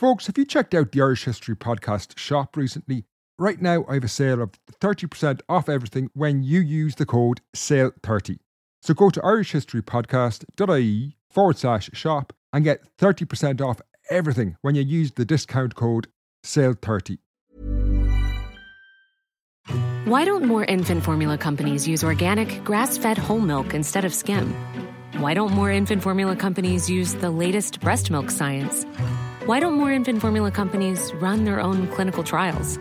Folks, have you checked out the Irish History Podcast shop recently? Right now, I have a sale of 30% off everything when you use the code SALE30. So go to irishhistorypodcast.ie forward slash shop and get 30% off everything when you use the discount code SALE30. Why don't more infant formula companies use organic, grass fed whole milk instead of skim? Why don't more infant formula companies use the latest breast milk science? Why don't more infant formula companies run their own clinical trials?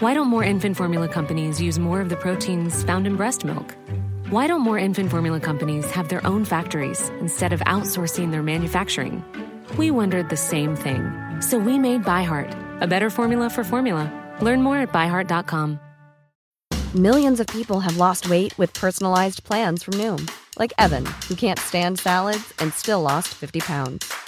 Why don't more infant formula companies use more of the proteins found in breast milk? Why don't more infant formula companies have their own factories instead of outsourcing their manufacturing? We wondered the same thing. So we made ByHeart, a better formula for formula. Learn more at byheart.com. Millions of people have lost weight with personalized plans from Noom, like Evan, who can't stand salads and still lost 50 pounds.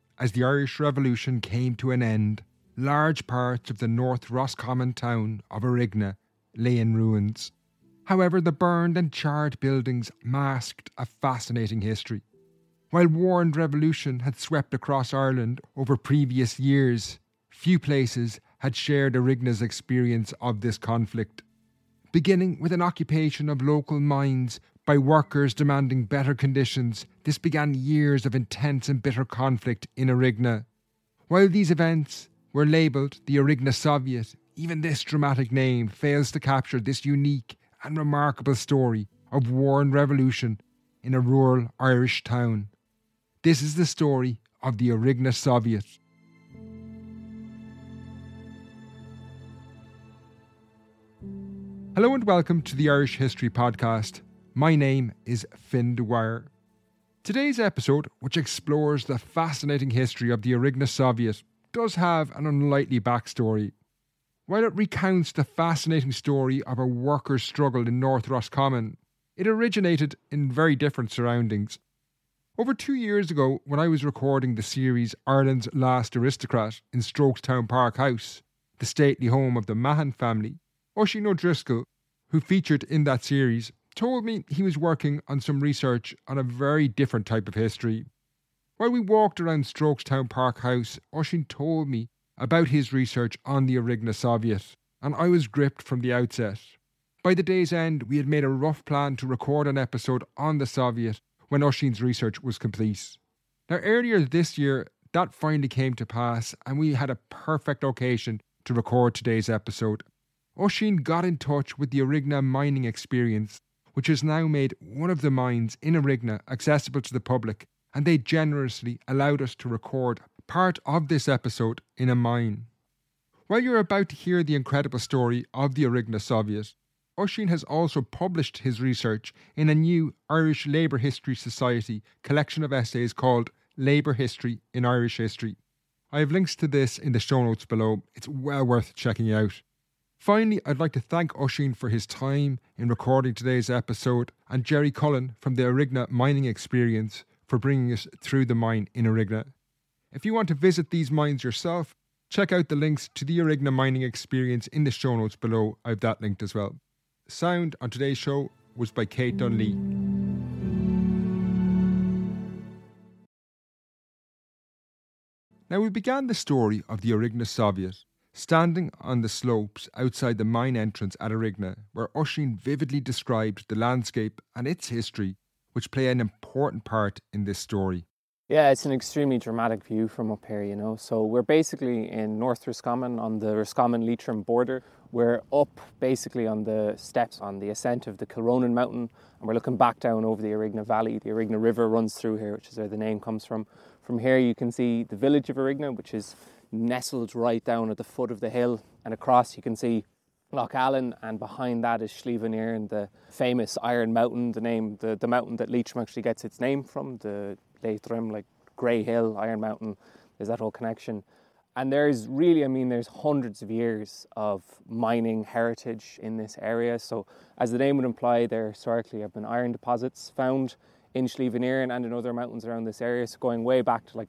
as the Irish Revolution came to an end, large parts of the North Roscommon town of Arigna lay in ruins. However, the burned and charred buildings masked a fascinating history. While war and revolution had swept across Ireland over previous years, few places had shared Arigna's experience of this conflict. Beginning with an occupation of local mines by workers demanding better conditions, this began years of intense and bitter conflict in Arigna. While these events were labelled the Arigna Soviet, even this dramatic name fails to capture this unique and remarkable story of war and revolution in a rural Irish town. This is the story of the Arigna Soviet. Hello and welcome to the Irish History Podcast. My name is Fin Dwyer. Today's episode, which explores the fascinating history of the Arigna Soviet, does have an unlikely backstory. While it recounts the fascinating story of a worker's struggle in North Roscommon, it originated in very different surroundings. Over two years ago, when I was recording the series Ireland's Last Aristocrat in Strokestown Park House, the stately home of the Mahon family, Oisín Ó Drisceoil, who featured in that series, told me he was working on some research on a very different type of history. While we walked around Strokestown Park House, Oisin told me about his research on the Arigna Soviet, and I was gripped from the outset. By the day's end, we had made a rough plan to record an episode on the Soviet when Oisin's research was complete. Now, earlier this year, that finally came to pass, and we had a perfect occasion to record today's episode. Oisin got in touch with the Arigna mining experience which has now made one of the mines in Arigna accessible to the public, and they generously allowed us to record part of this episode in a mine. While you're about to hear the incredible story of the Arigna Soviet, Oisin has also published his research in a new Irish Labour History Society collection of essays called Labour History in Irish History. I have links to this in the show notes below. It's well worth checking out. Finally, I'd like to thank Oisin for his time in recording today's episode and Jerry Cullen from the Arigna Mining Experience for bringing us through the mine in Arigna. If you want to visit these mines yourself, check out the links to the Arigna Mining Experience in the show notes below. I've that linked as well. Sound on today's show was by Kate Dunley. Now, we began the story of the Arigna Soviet Standing on the slopes outside the mine entrance at Arigna, where Oisin vividly described the landscape and its history, which play an important part in this story. Yeah, it's an extremely dramatic view from up here, you know. So we're basically in North Roscommon on the Roscommon Leitrim border. We're up basically on the steps on the ascent of the Kilronan Mountain, and we're looking back down over the Arigna Valley. The Arigna River runs through here, which is where the name comes from. From here, you can see the village of Arigna, which is nestled right down at the foot of the hill. And across you can see Lough Allen, and behind that is Slieve and the famous Iron Mountain, the name, the, the mountain that Leitrim actually gets its name from, the Leitrim, like Grey Hill, Iron Mountain. There's that whole connection. And there's really, I mean, there's hundreds of years of mining heritage in this area. So, as the name would imply, there historically have been iron deposits found in an and in other mountains around this area. So, going way back to like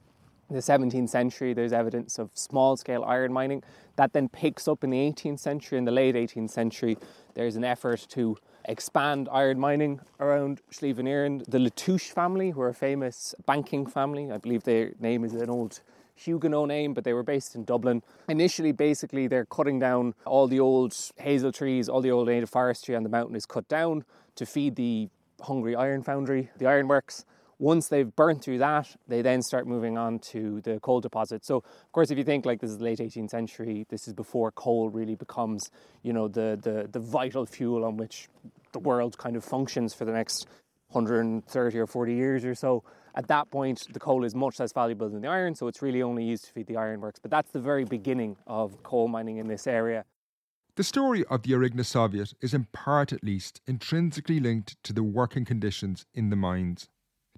the 17th century, there's evidence of small scale iron mining. That then picks up in the 18th century. In the late 18th century, there's an effort to expand iron mining around an The Latouche family, who are a famous banking family, I believe their name is an old Huguenot name, but they were based in Dublin. Initially, basically, they're cutting down all the old hazel trees, all the old native forestry on the mountain is cut down to feed the hungry iron foundry, the ironworks. Once they've burnt through that, they then start moving on to the coal deposit. So, of course, if you think like this is late 18th century, this is before coal really becomes, you know, the, the, the vital fuel on which the world kind of functions for the next 130 or 40 years or so. At that point, the coal is much less valuable than the iron, so it's really only used to feed the ironworks. But that's the very beginning of coal mining in this area. The story of the Arigna Soviet is, in part at least, intrinsically linked to the working conditions in the mines.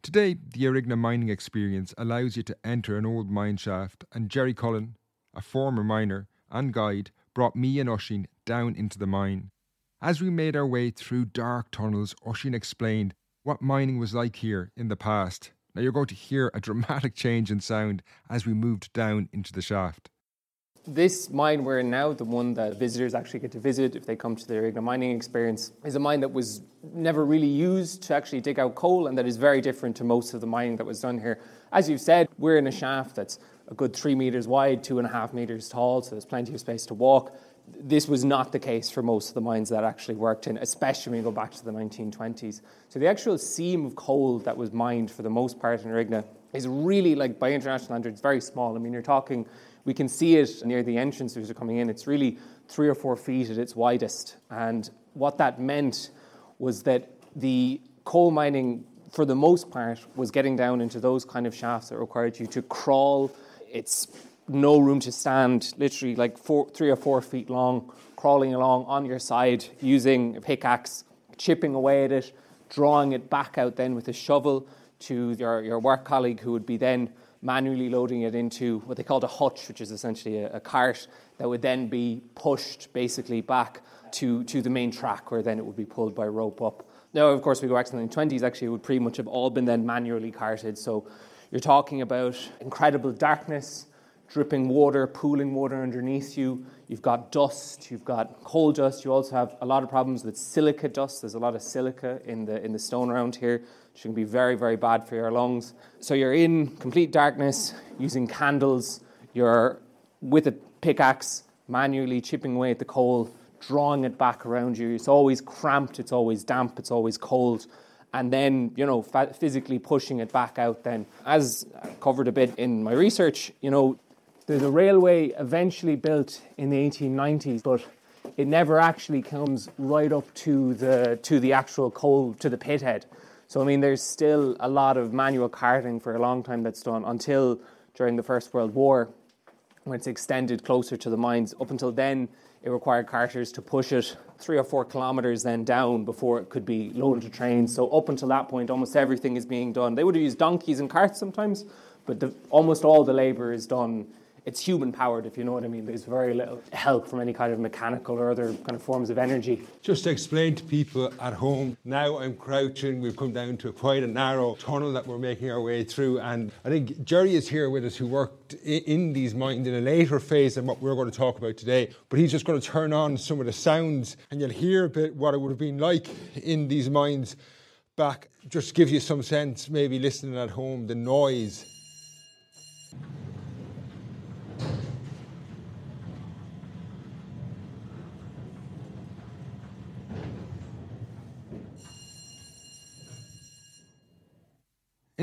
Today, the Arigna mining experience allows you to enter an old mine shaft, and Jerry Cullen, a former miner and guide, brought me and Oisín down into the mine. As we made our way through dark tunnels, Oisín explained what mining was like here in the past. Now you're going to hear a dramatic change in sound as we moved down into the shaft. This mine we're in now, the one that visitors actually get to visit if they come to the Arigna mining experience, is a mine that was never really used to actually dig out coal and that is very different to most of the mining that was done here. As you've said, we're in a shaft that's a good three metres wide, two and a half metres tall, so there's plenty of space to walk this was not the case for most of the mines that actually worked in, especially when you go back to the 1920s. So the actual seam of coal that was mined for the most part in Arigna is really, like by international standards, very small. I mean, you're talking, we can see it near the entrance as you're coming in. It's really three or four feet at its widest. And what that meant was that the coal mining, for the most part, was getting down into those kind of shafts that required you to crawl. It's no room to stand, literally like four, three or four feet long, crawling along on your side using a pickaxe, chipping away at it, drawing it back out then with a shovel to your, your work colleague who would be then manually loading it into what they called a hutch, which is essentially a, a cart that would then be pushed basically back to, to the main track where then it would be pulled by rope up. Now, of course, we go back to the 1920s, actually, it would pretty much have all been then manually carted. So you're talking about incredible darkness, dripping water, pooling water underneath you. You've got dust, you've got coal dust. You also have a lot of problems with silica dust. There's a lot of silica in the, in the stone around here, which can be very, very bad for your lungs. So you're in complete darkness using candles. You're with a pickaxe, manually chipping away at the coal, drawing it back around you. It's always cramped, it's always damp, it's always cold and then you know physically pushing it back out then as I covered a bit in my research you know there's a railway eventually built in the 1890s, but it never actually comes right up to the to the actual coal to the pit head. So I mean, there's still a lot of manual carting for a long time that's done until during the First World War, when it's extended closer to the mines. Up until then, it required carters to push it three or four kilometres then down before it could be loaded to trains. So up until that point, almost everything is being done. They would have used donkeys and carts sometimes, but the, almost all the labour is done it's human powered, if you know what I mean. There's very little help from any kind of mechanical or other kind of forms of energy. Just to explain to people at home, now I'm crouching. We've come down to quite a narrow tunnel that we're making our way through. And I think Jerry is here with us, who worked in these mines in a later phase than what we're going to talk about today. But he's just going to turn on some of the sounds, and you'll hear a bit what it would have been like in these mines back. Just give you some sense, maybe listening at home, the noise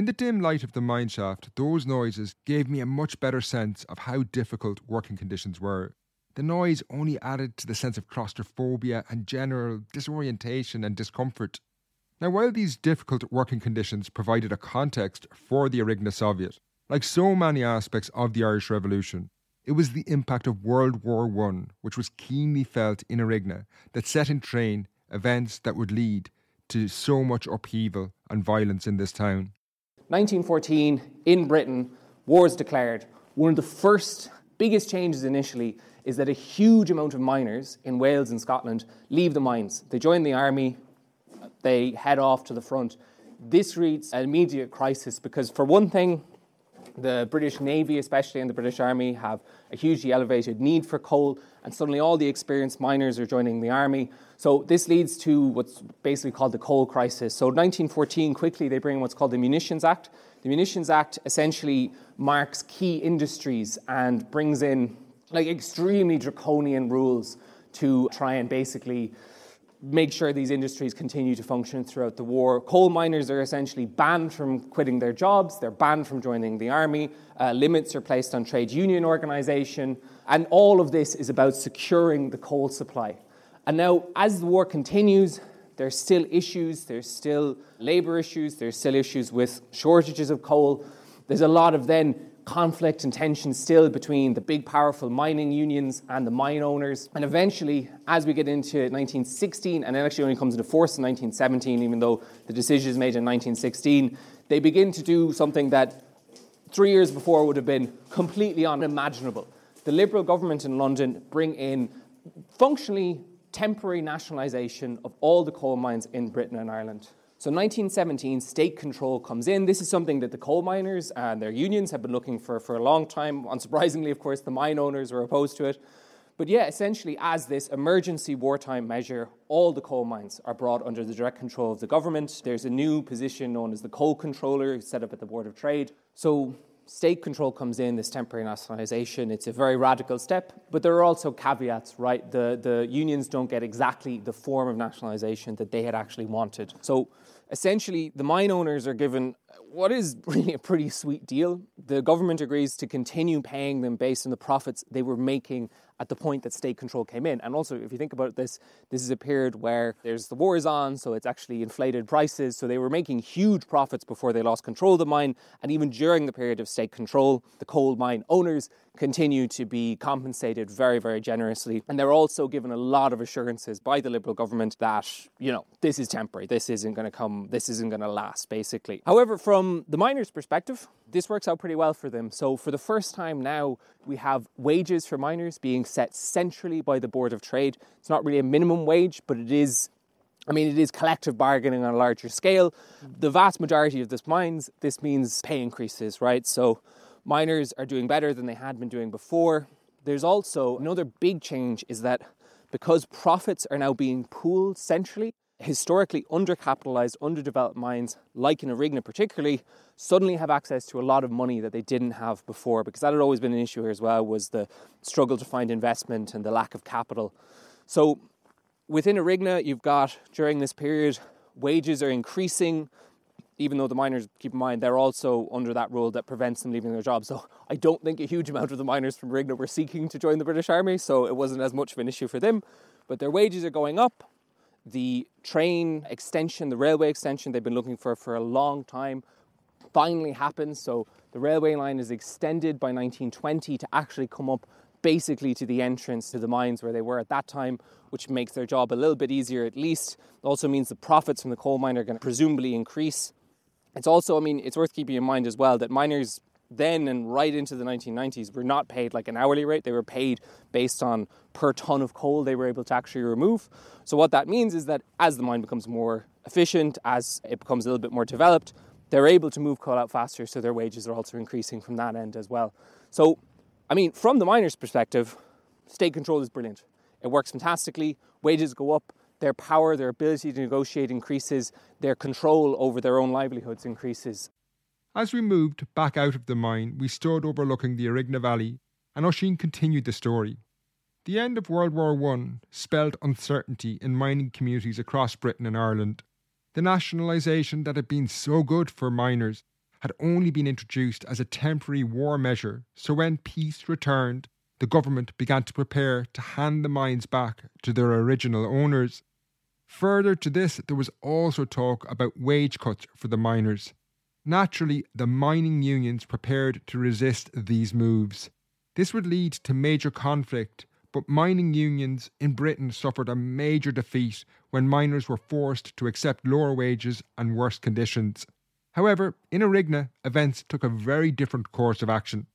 In the dim light of the mine shaft, those noises gave me a much better sense of how difficult working conditions were. The noise only added to the sense of claustrophobia and general disorientation and discomfort. Now, while these difficult working conditions provided a context for the Arigna Soviet, like so many aspects of the Irish Revolution, it was the impact of World War I, which was keenly felt in Arigna, that set in train events that would lead to so much upheaval and violence in this town. 1914, in Britain, war is declared. One of the first biggest changes initially is that a huge amount of miners in Wales and Scotland leave the mines. They join the army, they head off to the front. This reads an immediate crisis because, for one thing, the British Navy, especially and the British Army, have a hugely elevated need for coal, and suddenly all the experienced miners are joining the army. So this leads to what's basically called the coal crisis. So 1914, quickly they bring what's called the Munitions Act. The Munitions Act essentially marks key industries and brings in like extremely draconian rules to try and basically make sure these industries continue to function throughout the war. Coal miners are essentially banned from quitting their jobs, they're banned from joining the army, uh, limits are placed on trade union organisation, and all of this is about securing the coal supply. And now, as the war continues, there's still issues, there's still labour issues, there's still issues with shortages of coal. There's a lot of then conflict and tension still between the big, powerful mining unions and the mine owners. And eventually, as we get into 1916, and it actually only comes into force in 1917, even though the decision is made in 1916, they begin to do something that three years before would have been completely unimaginable. The Liberal government in London bring in functionally temporary nationalisation of all the coal mines in Britain and Ireland. So 1917, state control comes in. This is something that the coal miners and their unions have been looking for for a long time. Unsurprisingly, of course, the mine owners were opposed to it. But yeah, essentially, as this emergency wartime measure, all the coal mines are brought under the direct control of the government. There's a new position known as the coal controller set up at the Board of Trade. So state control comes in, this temporary nationalisation. It's a very radical step, but there are also caveats, right? The, the unions don't get exactly the form of nationalisation that they had actually wanted. So essentially, the mine owners are given what is really a pretty sweet deal. The government agrees to continue paying them based on the profits they were making at the point that state control came in. And also, if you think about this, this is a period where there's the war is on, so it's actually inflated prices. So they were making huge profits before they lost control of the mine. And even during the period of state control, the coal mine owners continue to be compensated very, very generously. And they're also given a lot of assurances by the Liberal government that, you know, this is temporary, this isn't going to come, this isn't going to last, basically. However, from the miners' perspective, this works out pretty well for them. So, for the first time now, we have wages for miners being set centrally by the Board of Trade. It's not really a minimum wage, but it is. I mean, it is collective bargaining on a larger scale. The vast majority of this mines, this means pay increases, right? So, miners are doing better than they had been doing before. There's also another big change is that because profits are now being pooled centrally, historically undercapitalized, underdeveloped mines, like in Arigna particularly, suddenly have access to a lot of money that they didn't have before, because that had always been an issue here as well, was the struggle to find investment and the lack of capital. So within Arigna, you've got during this period, wages are increasing, even though the miners, keep in mind, they're also under that rule that prevents them leaving their jobs. So I don't think a huge amount of the miners from Arigna were seeking to join the British Army, so it wasn't as much of an issue for them. But their wages are going up, the train extension, the railway extension they've been looking for for a long time, finally happens. So the railway line is extended by 1920 to actually come up basically to the entrance to the mines where they were at that time, which makes their job a little bit easier at least. It also means the profits from the coal mine are going to presumably increase. It's also, I mean, it's worth keeping in mind as well that miners then and right into the 1990s were not paid like an hourly rate. They were paid based on per ton of coal they were able to actually remove. So, what that means is that as the mine becomes more efficient, as it becomes a little bit more developed, they're able to move coal out faster, so their wages are also increasing from that end as well. So, I mean, from the miner's perspective, state control is brilliant. It works fantastically, wages go up, their power, their ability to negotiate increases, their control over their own livelihoods increases. As we moved back out of the mine, we stood overlooking the Arigna Valley, and Oisin continued the story. The end of World War I spelled uncertainty in mining communities across Britain and Ireland. The nationalisation that had been so good for miners had only been introduced as a temporary war measure, so when peace returned, the government began to prepare to hand the mines back to their original owners. Further to this, there was also talk about wage cuts for the miners. Naturally, the mining unions prepared to resist these moves. This would lead to major conflict, but mining unions in Britain suffered a major defeat when miners were forced to accept lower wages and worse conditions. However, in Arigna, events took a very different course of action.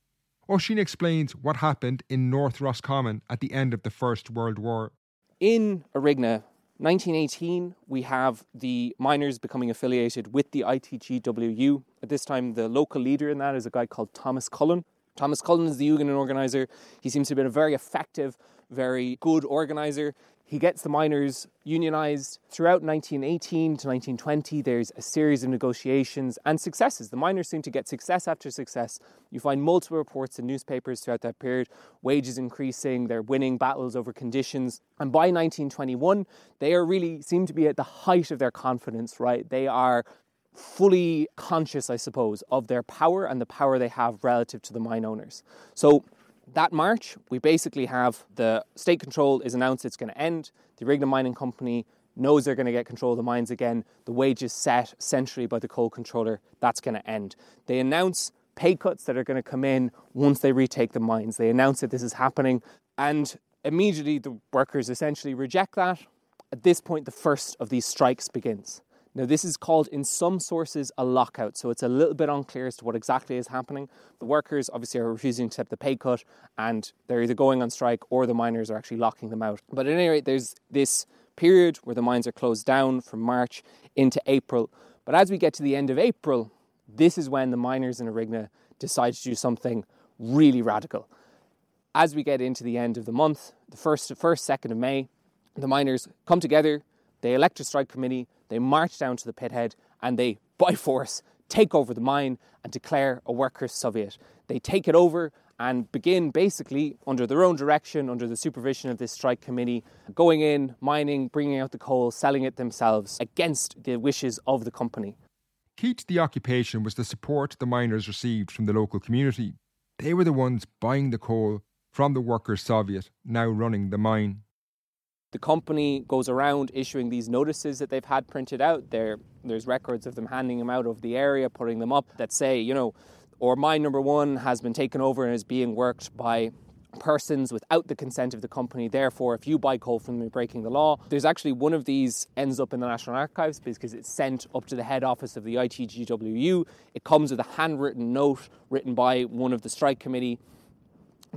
Oisin explains what happened in North Roscommon at the end of the First World War. In Arigna, 1918, we have the miners becoming affiliated with the ITGWU. At this time, the local leader in that is a guy called Thomas Cullen. Thomas Cullen is the union organizer. He seems to have been a very effective, very good organizer. He gets the miners unionized. Throughout 1918 to 1920, there's a series of negotiations and successes. The miners seem to get success after success. You find multiple reports in newspapers throughout that period, wages increasing, they're winning battles over conditions. And by 1921, they are really seem to be at the height of their confidence, right? They are fully conscious, I suppose, of their power and the power they have relative to the mine owners. So that March, we basically have the state control is announced it's going to end. The Arigna Mining Company knows they're going to get control of the mines again. The wages set centrally by the coal controller, that's going to end. They announce pay cuts that are going to come in once they retake the mines. They announce that this is happening, and immediately the workers essentially reject that. At this point, the first of these strikes begins. Now, this is called in some sources a lockout, so it's a little bit unclear as to what exactly is happening. The workers obviously are refusing to accept the pay cut, and they're either going on strike or the miners are actually locking them out. But at any rate, there's this period where the mines are closed down from March into April. But as we get to the end of April, this is when the miners in Arigna decide to do something really radical. As we get into the end of the month, the first, first, second of May, the miners come together, they elect a strike committee, they march down to the pithead, and they, by force, take over the mine and declare a workers' soviet. They take it over and begin basically under their own direction, under the supervision of this strike committee, going in, mining, bringing out the coal, selling it themselves against the wishes of the company. Key to the occupation was the support the miners received from the local community. They were the ones buying the coal from the Workers' Soviet, now running the mine. The company goes around issuing these notices that they've had printed out. There, there's records of them handing them out of the area, putting them up that say, you know, or mine number one has been taken over and is being worked by persons without the consent of the company. Therefore, if you buy coal from them, you're breaking the law. There's actually one of these ends up in the National Archives because it's sent up to the head office of the ITGWU. It comes with a handwritten note written by one of the strike committee,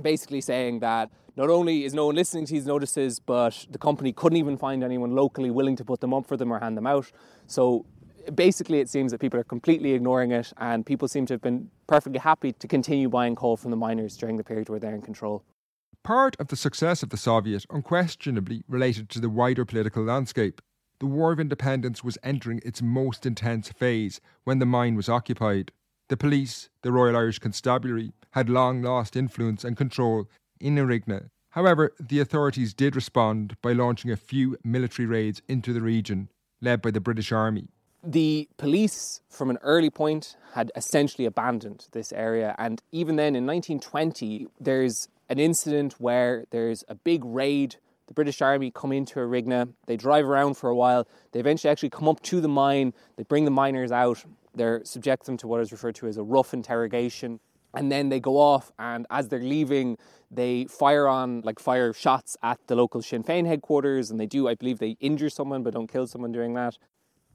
basically saying that not only is no one listening to these notices, but the company couldn't even find anyone locally willing to put them up for them or hand them out. So basically, it seems that people are completely ignoring it, and people seem to have been perfectly happy to continue buying coal from the miners during the period where they're in control. Part of the success of the Soviet unquestionably related to the wider political landscape. The War of Independence was entering its most intense phase when the mine was occupied. The police, the Royal Irish Constabulary, had long lost influence and control in Arigna. However, the authorities did respond by launching a few military raids into the region, led by the British Army. The police, from an early point, had essentially abandoned this area. And even then, in 1920, there's an incident where there's a big raid. The British Army come into Arigna, they drive around for a while, they eventually actually come up to the mine, they bring the miners out, they subject them to what is referred to as a rough interrogation and then they go off and as they're leaving they fire on like fire shots at the local Sinn Féin headquarters and they do I believe they injure someone but don't kill someone doing that.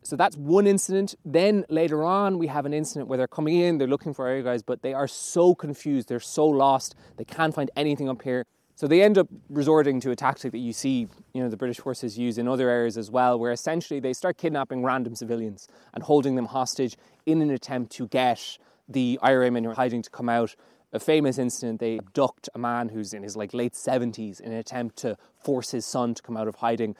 So that's one incident. Then later on we have an incident where they're coming in they're looking for our guys but they are so confused they're so lost they can't find anything up here. So they end up resorting to a tactic that you see, you know, the British forces use in other areas as well, where essentially they start kidnapping random civilians and holding them hostage in an attempt to get the IRA men who are hiding to come out. A famous incident, they abduct a man who's in his like late 70s in an attempt to force his son to come out of hiding.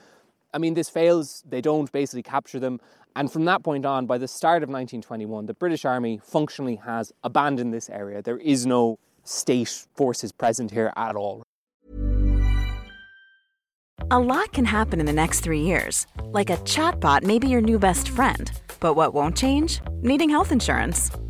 I mean, this fails. They don't basically capture them. And from that point on, by the start of 1921, the British Army functionally has abandoned this area. There is no state forces present here at all. A lot can happen in the next three years. Like a chatbot may be your new best friend. But what won't change? Needing health insurance.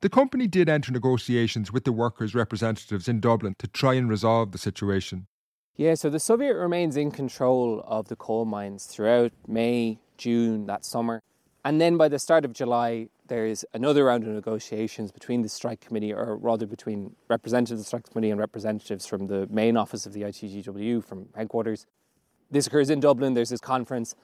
The company did enter negotiations with the workers' representatives in Dublin to try and resolve the situation. Yeah, so the Soviet remains in control of the coal mines throughout May, June, that summer. And then by the start of July, there is another round of negotiations between the strike committee, or rather between representatives of the strike committee and representatives from the main office of the ITGW, from headquarters. This occurs in Dublin, there's this conference.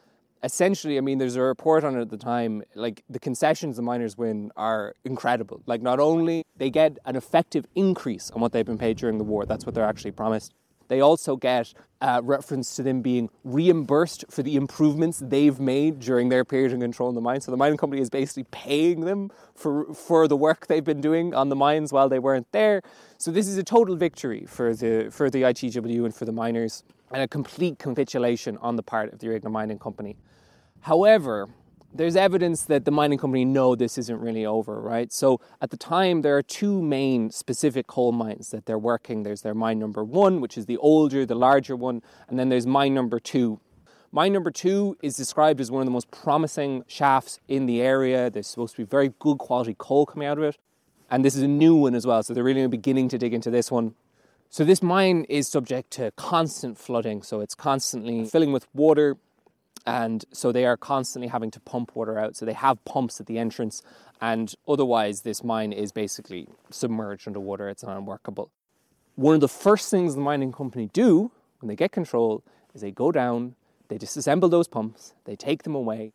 Essentially, I mean, there's a report on it at the time. Like, the concessions the miners win are incredible. Like, not only they get an effective increase on what they've been paid during the war, that's what they're actually promised they also get a reference to them being reimbursed for the improvements they've made during their period of control in the mine. So the mining company is basically paying them for, for the work they've been doing on the mines while they weren't there. So this is a total victory for the, for the ITW and for the miners and a complete capitulation on the part of the Arigna Mining Company. However, there's evidence that the mining company know this isn't really over, right? So at the time, there are two main specific coal mines that they're working. There's their mine number one, which is the older, the larger one, and then there's mine number two. Mine number two is described as one of the most promising shafts in the area. There's supposed to be very good quality coal coming out of it. And this is a new one as well, so they're really beginning to dig into this one. So this mine is subject to constant flooding, so it's constantly filling with water and so they are constantly having to pump water out. So they have pumps at the entrance, and otherwise, this mine is basically submerged underwater. It's unworkable. One of the first things the mining company do when they get control is they go down, they disassemble those pumps, they take them away.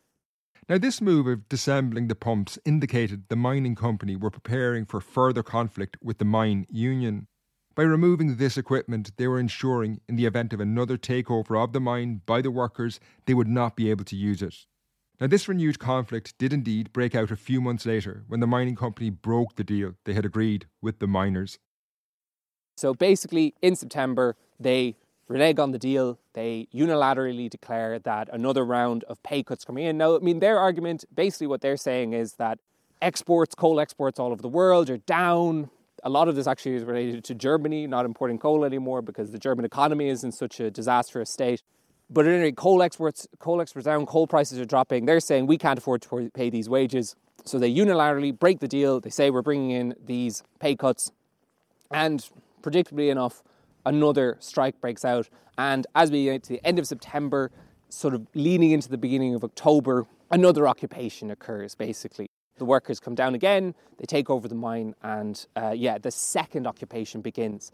Now, this move of disassembling the pumps indicated the mining company were preparing for further conflict with the mine union. By removing this equipment, they were ensuring, in the event of another takeover of the mine by the workers, they would not be able to use it. Now, this renewed conflict did indeed break out a few months later when the mining company broke the deal they had agreed with the miners. So basically, in September, they renege on the deal. They unilaterally declare that another round of pay cuts coming in. Now, I mean, their argument, basically, what they're saying is that exports, coal exports all over the world are down a lot of this actually is related to Germany not importing coal anymore because the German economy is in such a disastrous state. But at any rate, coal exports, coal exports down, coal prices are dropping. They're saying we can't afford to pay these wages. So they unilaterally break the deal. They say we're bringing in these pay cuts. And predictably enough, another strike breaks out. And as we get to the end of September, sort of leaning into the beginning of October, another occupation occurs basically. The workers come down again, they take over the mine, and uh, yeah, the second occupation begins.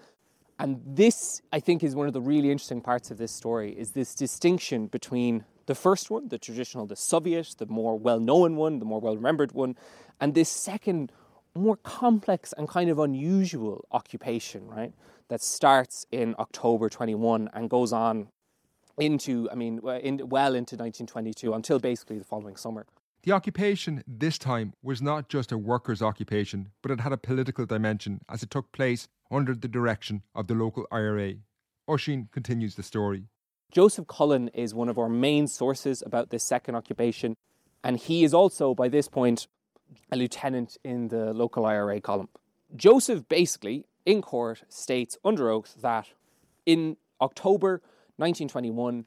And this, I think, is one of the really interesting parts of this story is this distinction between the first one, the traditional, the Soviet, the more well known one, the more well remembered one, and this second, more complex and kind of unusual occupation, right? That starts in October 21 and goes on into, I mean, in, well into 1922 until basically the following summer. The occupation this time was not just a workers' occupation, but it had a political dimension as it took place under the direction of the local IRA. Oisín continues the story. Joseph Cullen is one of our main sources about this second occupation, and he is also, by this point, a lieutenant in the local IRA column. Joseph basically, in court, states under oath that in October 1921,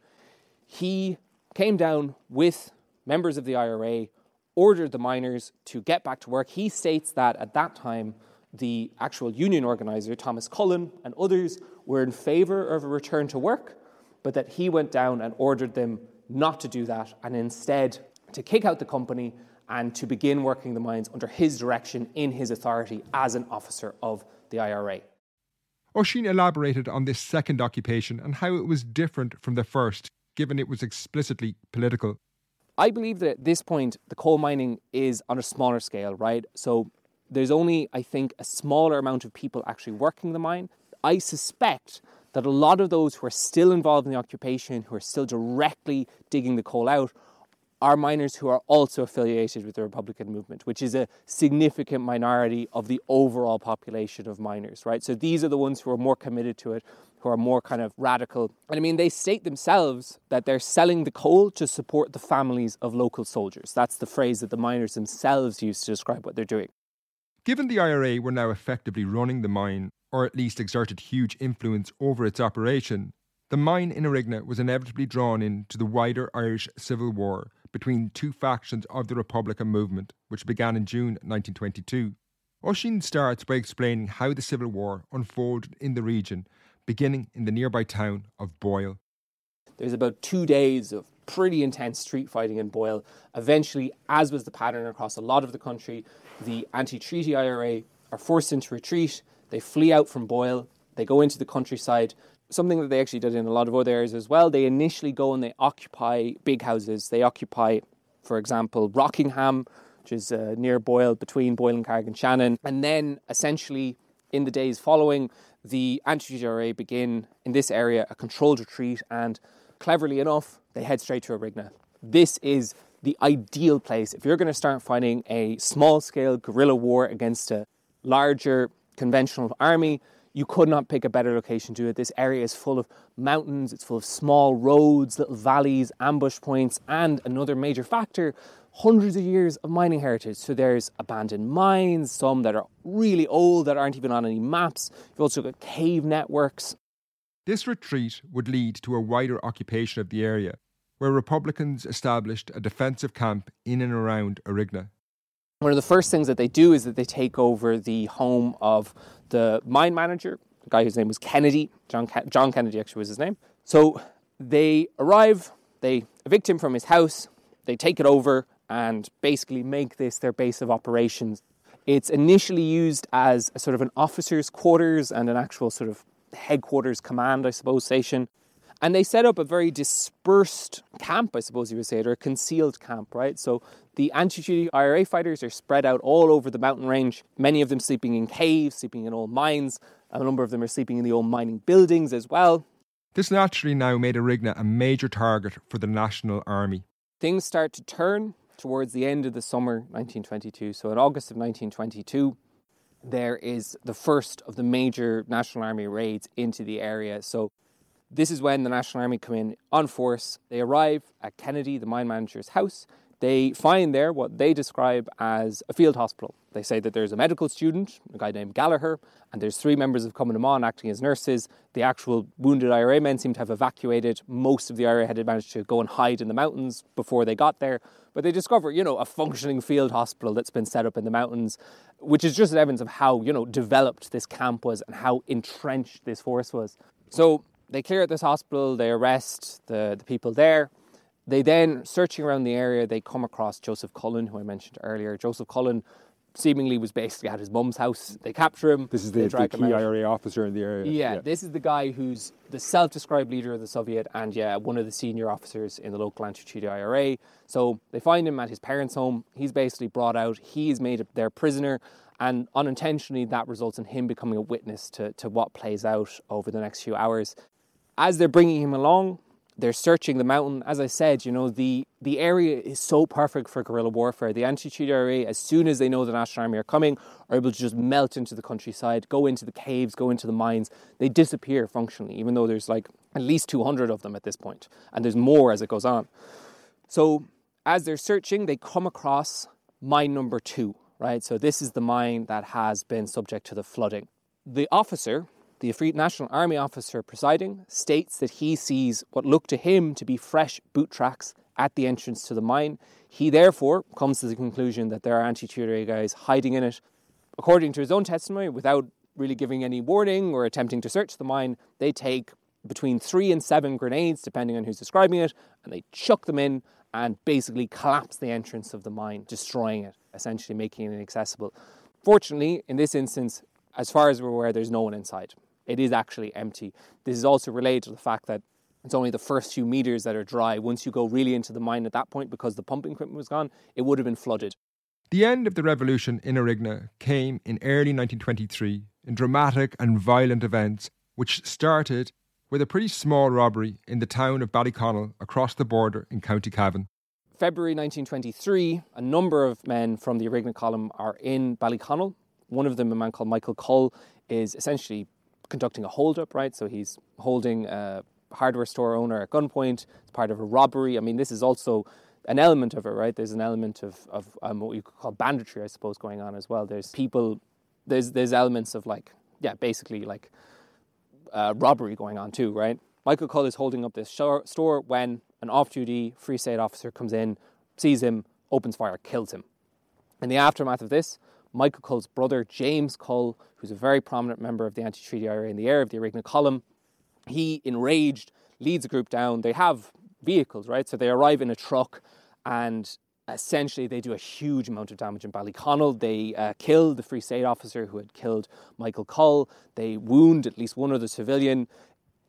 he came down with members of the IRA ordered the miners to get back to work. He states that at that time, the actual union organizer, Thomas Cullen, and others were in favour of a return to work, but that he went down and ordered them not to do that and instead to kick out the company and to begin working the mines under his direction in his authority as an officer of the IRA. Oisín elaborated on this second occupation and how it was different from the first, given it was explicitly political. I believe that at this point, the coal mining is on a smaller scale, right? So there's only, I think, a smaller amount of people actually working the mine. I suspect that a lot of those who are still involved in the occupation, who are still directly digging the coal out, are miners who are also affiliated with the Republican movement, which is a significant minority of the overall population of miners, right? So these are the ones who are more committed to it, who are more kind of radical. And I mean, they state themselves that they're selling the coal to support the families of local soldiers. That's the phrase that the miners themselves use to describe what they're doing. Given the IRA were now effectively running the mine, or at least exerted huge influence over its operation, the mine in Arigna was inevitably drawn into the wider Irish Civil War between two factions of the Republican movement, which began in June 1922. Oisín starts by explaining how the Civil War unfolded in the region, beginning in the nearby town of Boyle. There's about two days of pretty intense street fighting in Boyle. Eventually, as was the pattern across a lot of the country, the anti treaty IRA are forced into retreat. They flee out from Boyle, they go into the countryside. Something that they actually did in a lot of other areas as well. They initially go and they occupy big houses. They occupy, for example, Rockingham, which is uh, near Boyle, between Boyle and Carrick-on-Shannon. And then essentially, in the days following, the anti IRA begin in this area a controlled retreat, and cleverly enough, they head straight to Arigna. This is the ideal place if you're going to start fighting a small scale guerrilla war against a larger conventional army. You could not pick a better location to do it. This area is full of mountains, it's full of small roads, little valleys, ambush points, and another major factor hundreds of years of mining heritage. So there's abandoned mines, some that are really old that aren't even on any maps. You've also got cave networks. This retreat would lead to a wider occupation of the area, where Republicans established a defensive camp in and around Arigna. One of the first things that they do is that they take over the home of the mine manager, a guy whose name was Kennedy. John, John Kennedy actually was his name. So they arrive, they evict him from his house, they take it over, and basically make this their base of operations. It's initially used as a sort of an officer's quarters and an actual sort of headquarters command, I suppose, station. And they set up a very dispersed camp, I suppose you would say, or a concealed camp, right? So the anti treaty IRA fighters are spread out all over the mountain range, many of them sleeping in caves, sleeping in old mines. A number of them are sleeping in the old mining buildings as well. This naturally now made Arigna a major target for the National Army. Things start to turn towards the end of the summer 1922. So in August of 1922, there is the first of the major National Army raids into the area. So this is when the National Army come in on force. They arrive at Kennedy, the mine manager's house. They find there what they describe as a field hospital. They say that there's a medical student, a guy named Gallagher, and there's three members of Cumann na mBan acting as nurses. The actual wounded IRA men seem to have evacuated. Most of the IRA had managed to go and hide in the mountains before they got there. But they discover, you know, a functioning field hospital that's been set up in the mountains, which is just evidence of how, you know, developed this camp was and how entrenched this force was. So they clear out this hospital, they arrest the, the people there. They then, searching around the area, they come across Joseph Cullen, who I mentioned earlier. Joseph Cullen seemingly was basically at his mum's house. They capture him. This is the, the key IRA officer in the area. Yeah, yeah, this is the guy who's the self-described leader of the Soviet and yeah, one of the senior officers in the local anti-treaty IRA. So they find him at his parents' home. He's basically brought out. He is made their prisoner. And unintentionally, that results in him becoming a witness to, to what plays out over the next few hours. As they're bringing him along, they're searching the mountain. As I said, you know, the, the area is so perfect for guerrilla warfare. The anti-treaty IRA, as soon as they know the National Army are coming, are able to just melt into the countryside, go into the caves, go into the mines. They disappear functionally, even though there's like at least 200 of them at this point, and there's more as it goes on. So as they're searching, they come across mine number two, right? So this is the mine that has been subject to the flooding. The officer the Free National Army officer presiding states that he sees what look to him to be fresh boot tracks at the entrance to the mine. He therefore comes to the conclusion that there are anti treaty guys hiding in it. According to his own testimony, without really giving any warning or attempting to search the mine, they take between three and seven grenades, depending on who's describing it, and they chuck them in and basically collapse the entrance of the mine, destroying it, essentially making it inaccessible. Fortunately, in this instance, as far as we're aware, there's no one inside it is actually empty. This is also related to the fact that it's only the first few meters that are dry. Once you go really into the mine at that point, because the pumping equipment was gone, it would have been flooded. The end of the revolution in Arigna came in early 1923 in dramatic and violent events, which started with a pretty small robbery in the town of Ballyconnell across the border in County Cavan. February 1923, a number of men from the Arigna column are in Ballyconnell. One of them, a man called Michael Cull, is essentially conducting a holdup, right? So he's holding a hardware store owner at gunpoint. It's part of a robbery. I mean, this is also an element of it, right? There's an element of, of um, what you could call banditry, I suppose, going on as well. There's people, there's there's elements of like, yeah, basically like uh, robbery going on too, right? Michael Cull is holding up this store when an off-duty Free State officer comes in, sees him, opens fire, kills him. In the aftermath of this, Michael Cull's brother, James Cull, who's a very prominent member of the anti-treaty IRA in the air of the Arigna column, he, enraged, leads a group down. They have vehicles, right? So they arrive in a truck and essentially they do a huge amount of damage in Ballyconnell. They uh, kill the Free State officer who had killed Michael Cull. They wound at least one other civilian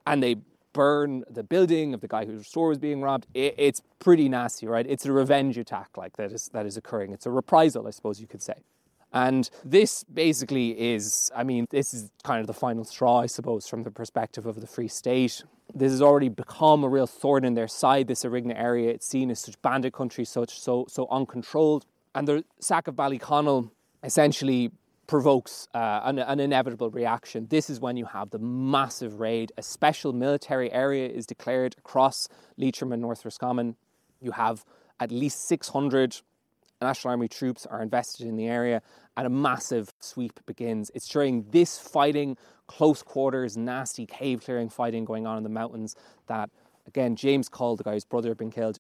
and they burn the building of the guy whose store was being robbed. It, it's pretty nasty, right? It's a revenge attack like that is that is occurring. It's a reprisal, I suppose you could say. And this basically is, I mean, this is kind of the final straw, I suppose, from the perspective of the Free State. This has already become a real thorn in their side, this Arigna area. It's seen as such bandit country, such so so uncontrolled. And the sack of Ballyconnell essentially provokes uh, an, an, inevitable reaction. This is when you have the massive raid. A special military area is declared across Leitrim and North Roscommon. You have at least 600 National Army troops are invested in the area, and a massive sweep begins. It's during this fighting, close quarters, nasty cave clearing fighting going on in the mountains that, again, James Cull, the guy whose brother had been killed,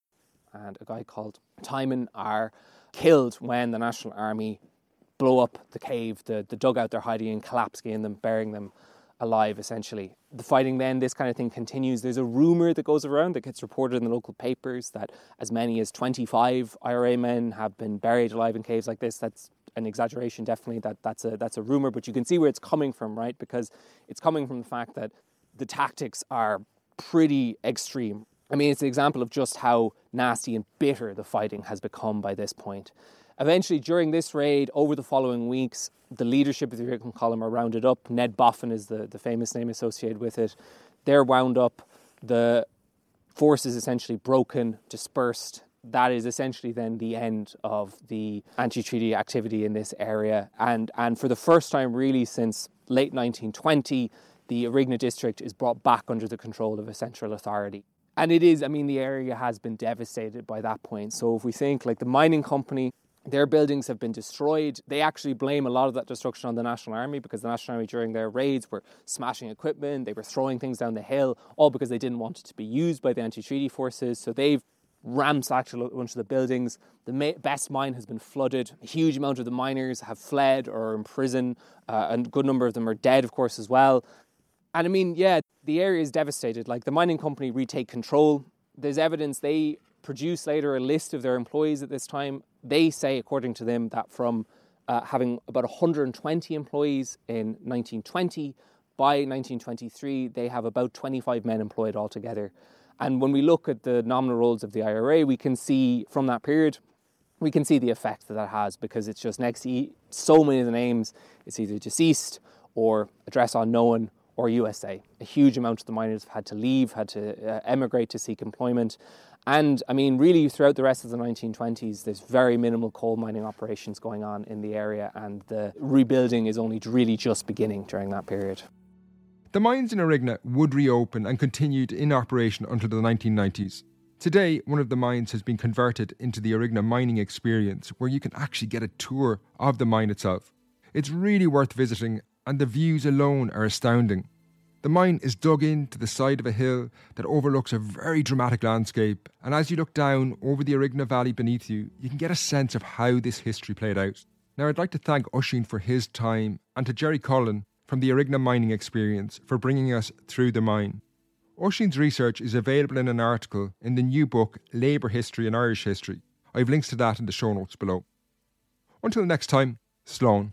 and a guy called Timon are killed when the National Army blow up the cave, the, the dugout they're hiding in, collapse in them, burying them alive, essentially. The fighting then, this kind of thing continues. There's a rumour that goes around that gets reported in the local papers that as many as 25 IRA men have been buried alive in caves like this. That's an exaggeration, definitely. That, that's, a, that's a rumour, but you can see where it's coming from, right? Because it's coming from the fact that the tactics are pretty extreme. I mean, it's an example of just how nasty and bitter the fighting has become by this point. Eventually, during this raid, over the following weeks, the leadership of the Arigna column are rounded up. Ned Bofin is the, the famous name associated with it. They're wound up. The force is essentially broken, dispersed. That is essentially then the end of the anti treaty activity in this area. And, and for the first time, really, since late 1920, the Arigna district is brought back under the control of a central authority. And it is, I mean, the area has been devastated by that point. So if we think like the mining company their buildings have been destroyed. They actually blame a lot of that destruction on the National Army because the National Army during their raids were smashing equipment, they were throwing things down the hill, all because they didn't want it to be used by the anti treaty forces. So they've ransacked a bunch of the buildings. The best mine has been flooded. A huge amount of the miners have fled or are in prison, uh, and a good number of them are dead, of course, as well. And I mean, yeah, the area is devastated. Like the mining company retake control. There's evidence they produce later a list of their employees at this time. They say, according to them, that from uh, having about 120 employees in 1920, by 1923, they have about 25 men employed altogether. And when we look at the nominal rolls of the IRA, we can see from that period, we can see the effect that that has because it's just next to so many of the names, it's either deceased or address unknown or USA. A huge amount of the miners have had to leave, had to uh, emigrate to seek employment. And I mean, really, throughout the rest of the 1920s, there's very minimal coal mining operations going on in the area, and the rebuilding is only really just beginning during that period. The mines in Arigna would reopen and continued in operation until the 1990s. Today, one of the mines has been converted into the Arigna mining experience, where you can actually get a tour of the mine itself. It's really worth visiting, and the views alone are astounding. The mine is dug into the side of a hill that overlooks a very dramatic landscape, and as you look down over the Arigna Valley beneath you, you can get a sense of how this history played out. Now, I'd like to thank Oisín for his time and to Jerry Collin from the Arigna Mining Experience for bringing us through the mine. Oisín's research is available in an article in the new book Labour History in Irish History. I have links to that in the show notes below. Until next time, Slán.